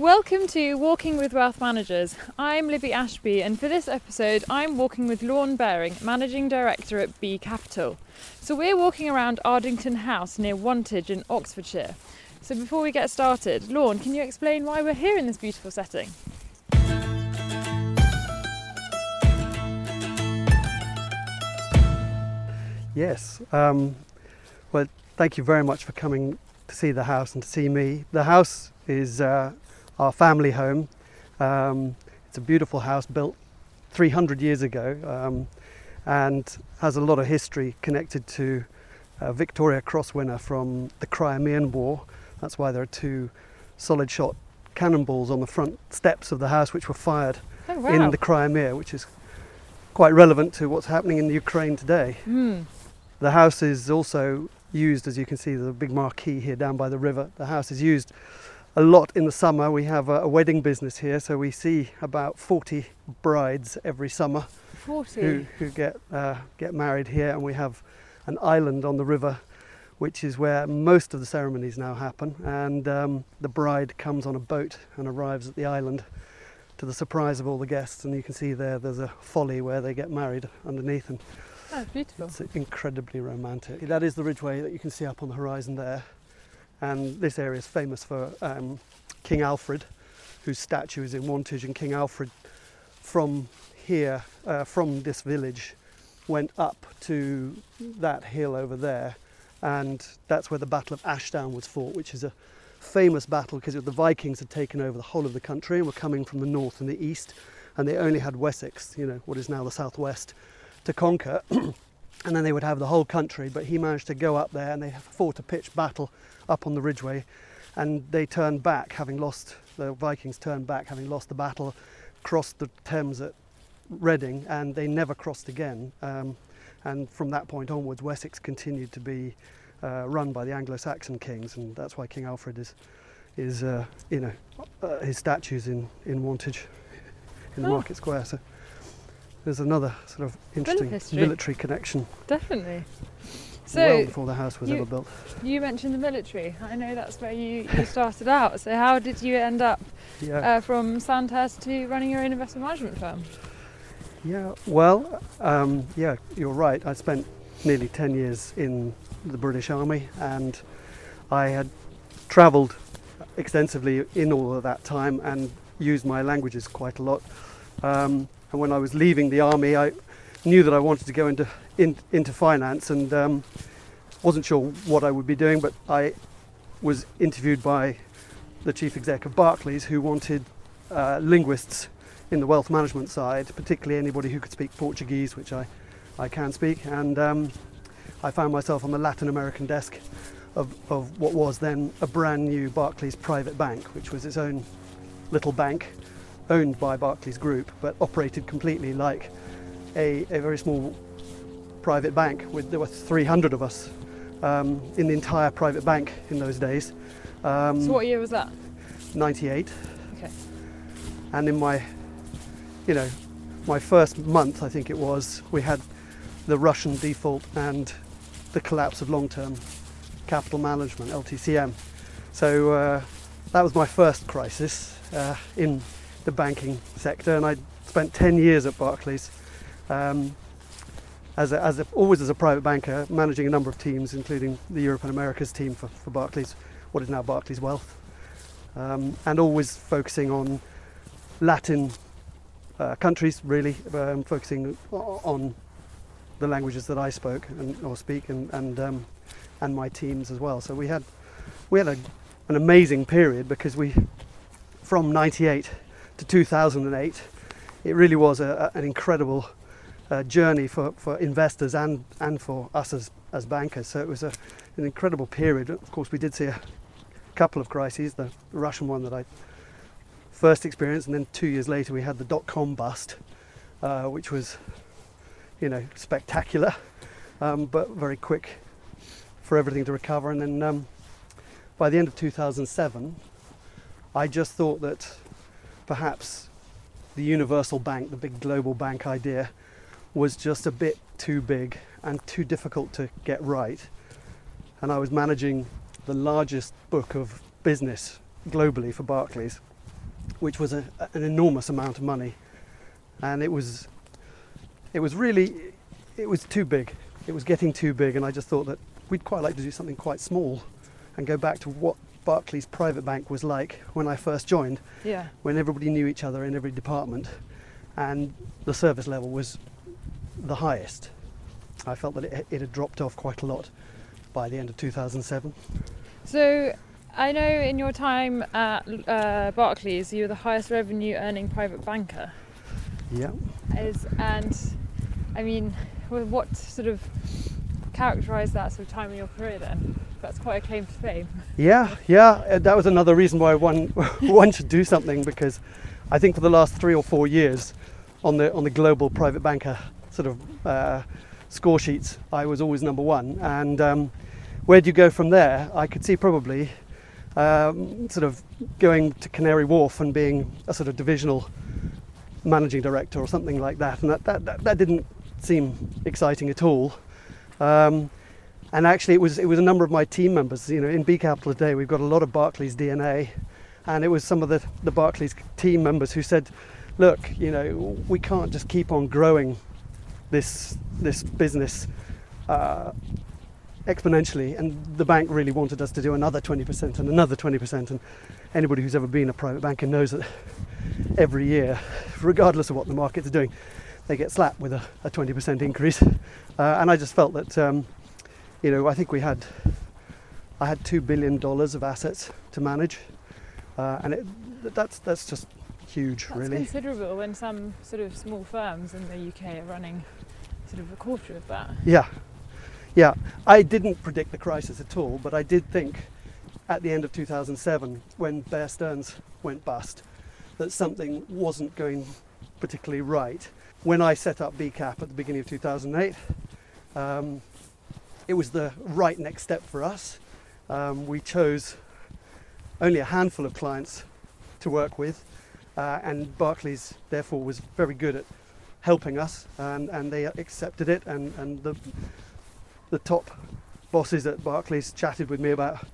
Welcome to Walking with Wealth Managers. I'm Libby Ashby, and for this episode, I'm walking with Lorne Baring, Managing Director at B Capital. So, we're walking around Ardington House near Wantage in Oxfordshire. So, before we get started, Lorne, can you explain why we're here in this beautiful setting? Yes. Um, well, thank you very much for coming to see the house and to see me. The house is uh, our family home. Um, it's a beautiful house built 300 years ago um, and has a lot of history connected to a Victoria Cross winner from the Crimean War. That's why there are two solid shot cannonballs on the front steps of the house which were fired Oh, wow. in the Crimea, which is quite relevant to what's happening in the Ukraine today. Hmm. The house is also used, as you can see, the big marquee here down by the river. The house is used a lot in the summer. We have a, a wedding business here, so we see about 40 brides every summer 40. who, who get, uh, get married here, and we have an island on the river. Which is where most of the ceremonies now happen, and um, the bride comes on a boat and arrives at the island to the surprise of all the guests. And you can see there, there's a folly where they get married underneath, and Oh, beautiful. it's incredibly romantic. That is the ridgeway that you can see up on the horizon there. And this area is famous for um, King Alfred, whose statue is in Wantage. And King Alfred, from here, uh, from this village, went up to that hill over there. And that's where the Battle of Ashdown was fought, which is a famous battle because the Vikings had taken over the whole of the country and were coming from the north and the east. And they only had Wessex, you know, what is now the southwest, to conquer. and then they would have the whole country. But he managed to go up there and they fought a pitched battle up on the ridgeway. And they turned back, having lost, the Vikings turned back, having lost the battle, crossed the Thames at Reading, and they never crossed again. Um, and from that point onwards, Wessex continued to be uh, run by the Anglo-Saxon kings, and that's why King Alfred is, is uh, you know, uh, his statues in in Wantage, in the Oh. Market Square. So there's another sort of interesting military connection. Definitely. So, well before the house was you- ever built. you mentioned the military. I know that's where you, you started out. So, how did you end up Yeah. uh, from Sandhurst to running your own investment management firm? Yeah, well, um, yeah, you're right. I spent nearly 10 years in the British Army and I had travelled extensively in all of that time and used my languages quite a lot. Um, and when I was leaving the army, I knew that I wanted to go into, in, into finance and um, wasn't sure what I would be doing, but I was interviewed by the chief exec of Barclays who wanted uh, linguists in the wealth management side, particularly anybody who could speak Portuguese, which I, I can speak. And um, I found myself on the Latin American desk of, of what was then a brand new Barclays private bank, which was its own little bank owned by Barclays Group, but operated completely like a, a very small private bank. With, there were 300 of us um, in the entire private bank in those days. Um, So, what year was that? 98 Okay. and in my you know my first month i think it was we had the russian default and the collapse of long-term capital management ltcm so uh, that was my first crisis uh, in the banking sector and i spent 10 years at barclays um, as, a, as a, always as a private banker managing a number of teams including the europe and americas team for, for barclays what is now barclays wealth um, and always focusing on Latin uh, countries, really, um, focusing on the languages that I spoke and, or speak, and and, um, and my teams as well. So we had we had a, an amazing period because we, from '98 to 2008, it really was a, a- an incredible uh, journey for, for investors and and for us as as bankers. So it was a, an incredible period. Of course, we did see a couple of crises. The Russian one that I first experienced, and then two years later we had the dot com bust, uh, which was, you know, spectacular, um, but very quick for everything to recover. And then um, by the end of 2007, I just thought that perhaps the universal bank, the big global bank idea, was just a bit too big and too difficult to get right. And I was managing the largest book of business globally for Barclays. which was a, an enormous amount of money, and it was it was really it was too big. It was getting too big, and I just thought that we'd quite like to do something quite small and go back to what Barclays Private Bank was like when I first joined, Yeah. when everybody knew each other in every department, and the service level was the highest. I felt that it, it had dropped off quite a lot by the end of 2007. So I know in your time at uh, Barclays, you were the highest revenue earning private banker. Yeah. Is and I mean, what sort of characterised that sort of time in your career then? That's quite a claim to fame. Yeah, yeah. uh, That was another reason why one one should do something because I think for the last three or four years, on the on the global private banker sort of uh, score sheets, I was always number one. And um, where do you go from there? I could see probably um, sort of going to Canary Wharf and being a sort of divisional managing director or something like that, and that that, that, that didn't seem exciting at all. Um, and actually, it was it was a number of my team members. You know, in B Capital today, we've got a lot of Barclays DNA, and it was some of the the Barclays team members who said, "Look, you know, we can't just keep on growing this this business." Uh, exponentially and the bank really wanted us to do another 20% and another 20% and anybody who's ever been a private banker knows that every year regardless of what the markets are doing they get slapped with a, a 20% increase uh, and I just felt that um, you know I think we had I had two billion dollars of assets to manage uh, and it, that's that's just huge That's really considerable when some sort of small firms in the UK are running sort of a quarter of that. Yeah, yeah. I didn't predict the crisis at all, but I did think at the end of 2007, when Bear Stearns went bust, that something wasn't going particularly right. When I set up BCAP at the beginning of 2008, um, it was the right next step for us. Um, we chose only a handful of clients to work with, uh, and Barclays therefore was very good at helping us, and, and they accepted it, and, and the the top bosses at Barclays chatted with me about,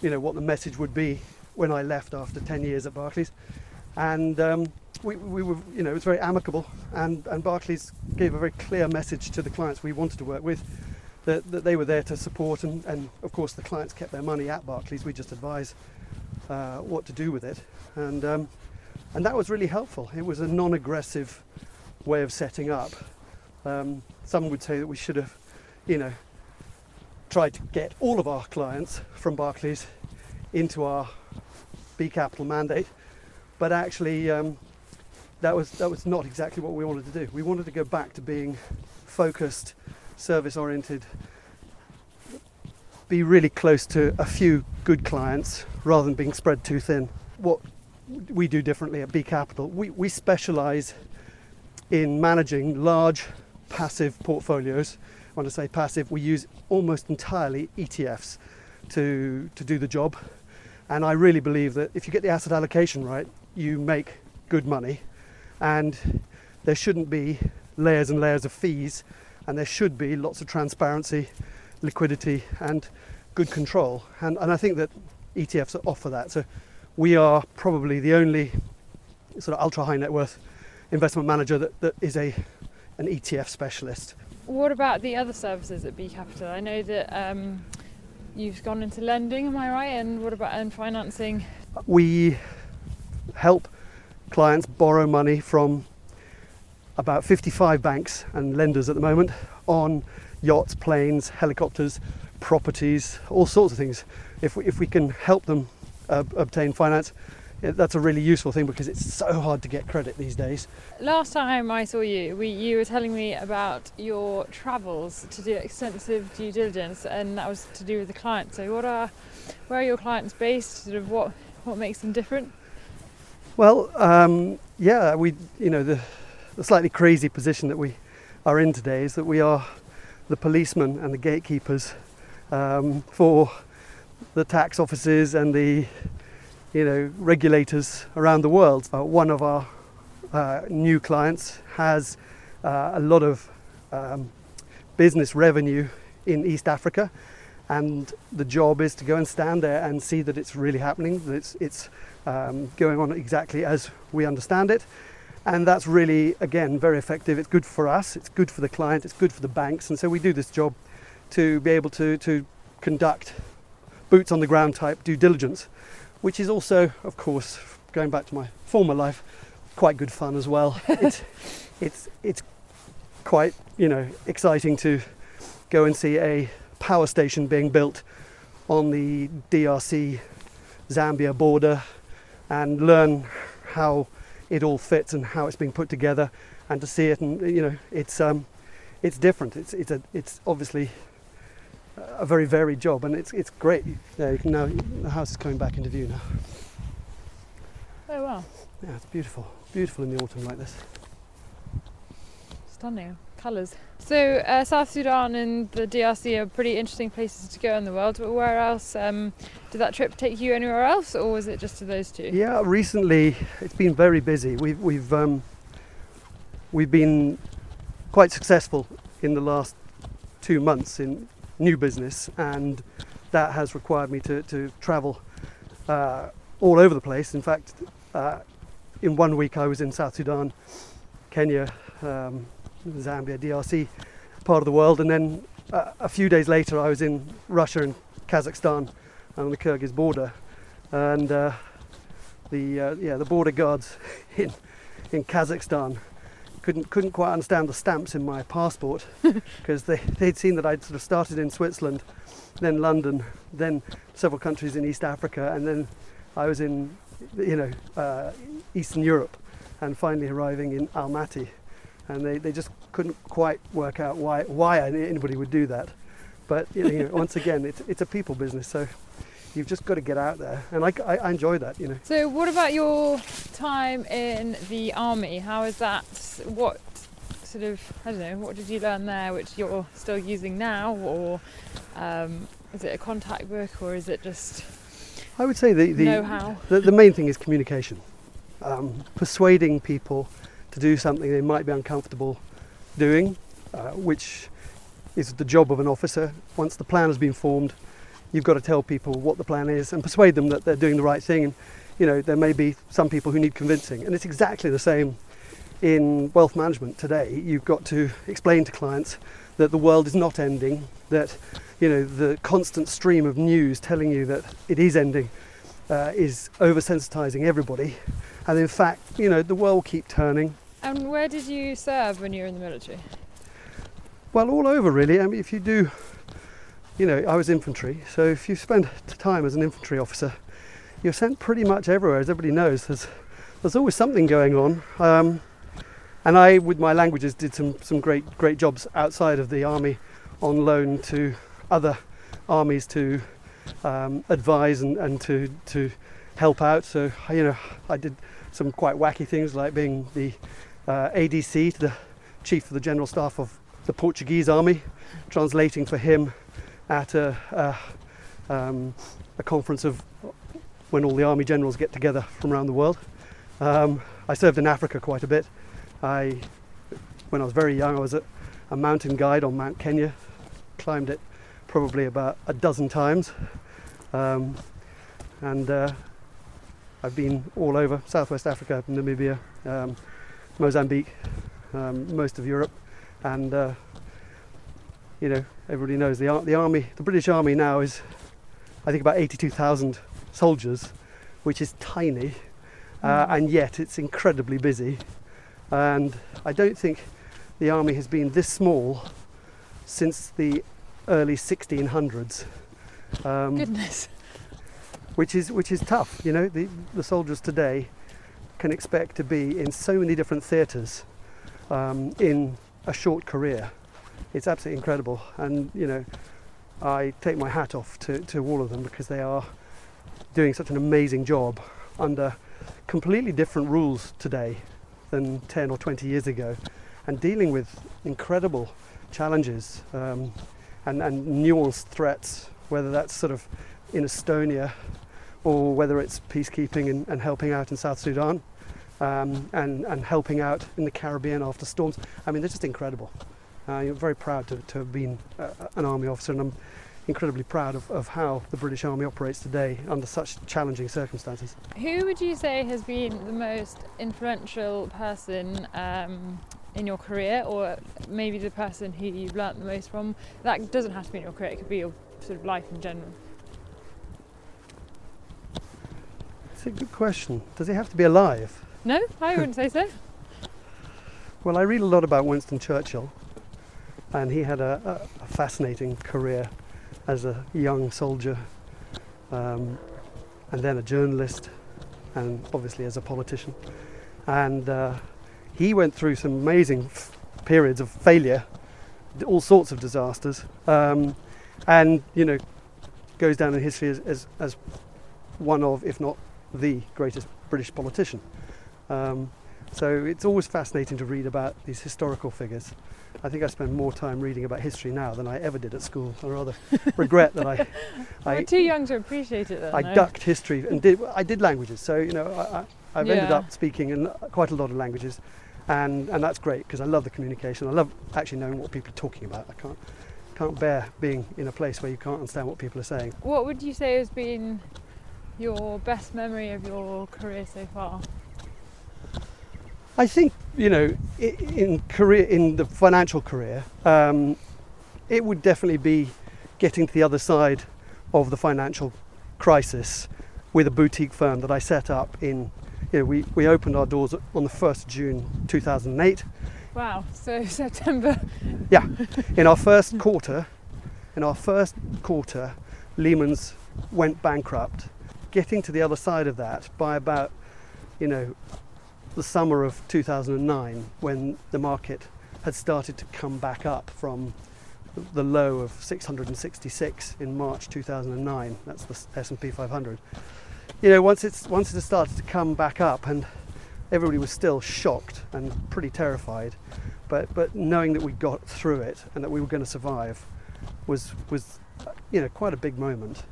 you know, what the message would be when I left after 10 years at Barclays. And um, we, we were, you know, it was very amicable. And, and Barclays gave a very clear message to the clients we wanted to work with that, that they were there to support. And, and of course, the clients kept their money at Barclays. We just advise uh, what to do with it. And, um, and that was really helpful. It was a non aggressive way of setting up. Um, some would say that we should have, you know, tried to get all of our clients from Barclays into our B Capital mandate, but actually um, that was that was not exactly what we wanted to do. We wanted to go back to being focused, service oriented, be really close to a few good clients rather than being spread too thin. What we do differently at B Capital, we, we specialize in managing large passive portfolios. When I say passive, we use almost entirely ETFs to, to do the job. And I really believe that if you get the asset allocation right, you make good money. And there shouldn't be layers and layers of fees, and there should be lots of transparency, liquidity, and good control. And, and I think that ETFs offer that. So we are probably the only sort of ultra high net worth investment manager that, that is a an ETF specialist. What about the other services at B Capital? I know that um, you've gone into lending, am I right? And what about and financing? We help clients borrow money from about 55 banks and lenders at the moment on yachts, planes, helicopters, properties, all sorts of things. If we, if we can help them uh, obtain finance, that's a really useful thing because it's so hard to get credit these days. Last time I saw you, we, you were telling me about your travels to do extensive due diligence, and that was to do with the client. So, what are, where are your clients based? Sort of what, what makes them different? Well, um, yeah, we, you know, the, the slightly crazy position that we are in today is that we are the policemen and the gatekeepers um, for the tax offices and the you know, regulators around the world. Uh, one of our uh, new clients has uh, a lot of um, business revenue in East Africa, and the job is to go and stand there and see that it's really happening, that it's, it's um, going on exactly as we understand it. And that's really, again, very effective. It's good for us, it's good for the client, it's good for the banks. And so we do this job to be able to, to conduct boots on the ground type due diligence, which is also, of course, going back to my former life, quite good fun as well. it's, it's, it's quite, you know, exciting to go and see a power station being built on the DRC Zambia border and learn how it all fits and how it's being put together and to see it and you know it's um, it's different. It's it's a it's obviously a very varied job and it's it's great. Yeah you can now the house is coming back into view now. Oh wow, yeah it's beautiful. Beautiful in the autumn like this. Stunning colours. So uh, South Sudan and the DRC are pretty interesting places to go in the world. But where else um, did that trip take you? Anywhere else, or was it just to those two? Yeah, recently it's been very busy. We've we've um, we've been quite successful in the last two months in new business, and that has required me to to travel uh, all over the place. In fact, uh, in one week I was in South Sudan, Kenya, um, Zambia, DRC part of the world, and then uh, a few days later I was in Russia and Kazakhstan on the Kyrgyz border, and uh, the uh, yeah the border guards in in Kazakhstan couldn't couldn't quite understand the stamps in my passport because they they'd seen that I'd sort of started in Switzerland, then London, then several countries in East Africa, and then I was in you know uh, Eastern Europe, and finally arriving in Almaty, and they, they just couldn't quite work out why why anybody would do that. But you know, once again, it's it's a people business, so you've just got to get out there, and I, I, I enjoy that, you know. So what about your time in the army? How is that? What sort of I don't know. What did you learn there, which you're still using now, or um, is it a contact book, or is it just I would say the the, know-how? the, the main thing is communication, um, persuading people to do something they might be uncomfortable doing, uh, which is the job of an officer. Once the plan has been formed, you've got to tell people what the plan is and persuade them that they're doing the right thing. And you know, there may be some people who need convincing, and it's exactly the same in wealth management today. You've got to explain to clients that the world is not ending, that you know the constant stream of news telling you that it is ending uh, is oversensitizing everybody, and in fact, you know, the world will keep turning. And where did you serve when you were in the military? Well, all over really. I mean, if you do, you know, I was infantry, so if you spend time as an infantry officer, you're sent pretty much everywhere. As everybody knows, there's there's always something going on. Um, and I, with my languages, did some some great great jobs outside of the army, on loan to other armies to um, advise and, and to to help out. So you know, I did some quite wacky things like being the uh, ADC to the chief of the general staff of the Portuguese army, translating for him at a, a, um, a conference of when all the army generals get together from around the world. Um, I served in Africa quite a bit. I, when I was very young, I was a, a mountain guide on Mount Kenya, climbed it probably about a dozen times, um, and uh, I've been all over Southwest Africa, Namibia, um, Mozambique, um, most of Europe, and uh, you know everybody knows the ar- the army, the British Army now is, I think about 82,000 soldiers, which is tiny, uh, Mm. and yet it's incredibly busy, and I don't think the army has been this small since the early 1600s. Um, Goodness. which is which is tough. You know, the the soldiers today can expect to be in so many different theatres um, in a short career. It's absolutely incredible, and you know, I take my hat off to, to all of them because they are doing such an amazing job under completely different rules today than 10 or 20 years ago, and dealing with incredible challenges um, and, and nuanced threats, whether that's sort of in Estonia or whether it's peacekeeping and, and helping out in South Sudan um, and, and helping out in the Caribbean after storms. I mean, they're just incredible. Uh, you're very proud to, to have been uh, an army officer, and I'm, incredibly proud of, of how the British Army operates today under such challenging circumstances. Who would you say has been the most influential person um, in your career, or maybe the person who you've learnt the most from? That doesn't have to be in your career; it could be your sort of life in general. It's a good question. Does it have to be alive? No, I wouldn't say so. Well, I read a lot about Winston Churchill, and he had a, a, fascinating career as a young soldier, um, and then a journalist, and obviously as a politician. And uh, he went through some amazing periods of failure, all sorts of disasters, um, and you know, goes down in history as, as, as one of, if not the greatest British politician. Um, so it's always fascinating to read about these historical figures. I think I spend more time reading about history now than I ever did at school. I rather regret that I, We're too young to appreciate it. Then, I no? ducked history and did I did languages. So you know I, I, I've ended up speaking in quite a lot of languages, and and that's great because I love the communication. I love actually knowing what people are talking about. I can't can't bear being in a place where you can't understand what people are saying. What would you say has been your best memory of your career so far? I think you know in career in the financial career, um, it would definitely be getting to the other side of the financial crisis with a boutique firm that I set up in. You know, we, we opened our doors on the 1st of June 2008. Wow, so September. Yeah, in our first quarter, in our first quarter, Lehman's went bankrupt. Getting to the other side of that by about, you know, the summer of 2009, when the market had started to come back up from the low of 666 in March 2009. That's the S&P 500. You know, once it's once it started to come back up, and everybody was still shocked and pretty terrified, but but knowing that we got through it and that we were going to survive was was you know quite a big moment.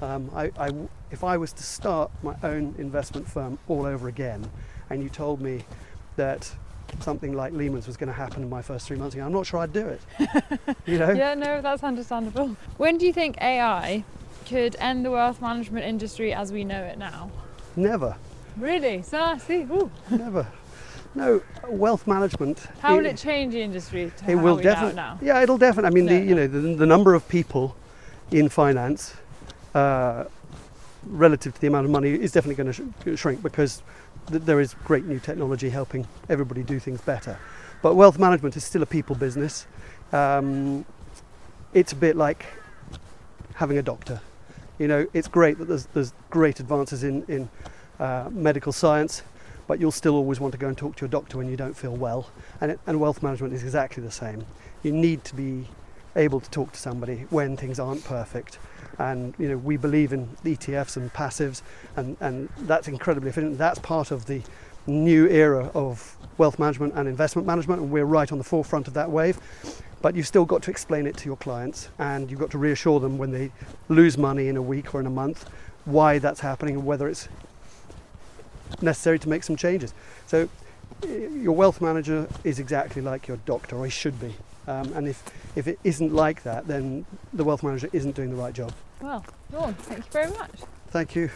Um, I, I if I was to start my own investment firm all over again, and you told me that something like Lehman's was going to happen in my first three months, I'm not sure I'd do it. you know? Yeah, no, that's understandable. When do you think AI could end the wealth management industry as we know it now? Never, Really? So I see. Ooh. never. No, wealth management. How will it change the industry to It will it definitely. Yeah, it'll definitely. I mean, the, Yeah, you know, the, the number of people in finance uh, relative to the amount of money is definitely going to sh- shrink because th- there is great new technology helping everybody do things better. But wealth management is still a people business. Um, it's a bit like having a doctor. You know, it's great that there's, there's great advances in, in uh, medical science, but you'll still always want to go and talk to your doctor when you don't feel well. And, it, and wealth management is exactly the same. You need to be able to talk to somebody when things aren't perfect. And you know, we believe in ETFs and passives, and, and that's incredibly efficient. That's part of the new era of wealth management and investment management, and we're right on the forefront of that wave. But you've still got to explain it to your clients, and you've got to reassure them when they lose money in a week or in a month, why that's happening, and whether it's necessary to make some changes. So, your wealth manager is exactly like your doctor, or he should be. Um, and if, if it isn't like that, then the wealth manager isn't doing the right job. Well, Lorne, thank you very much. Thank you.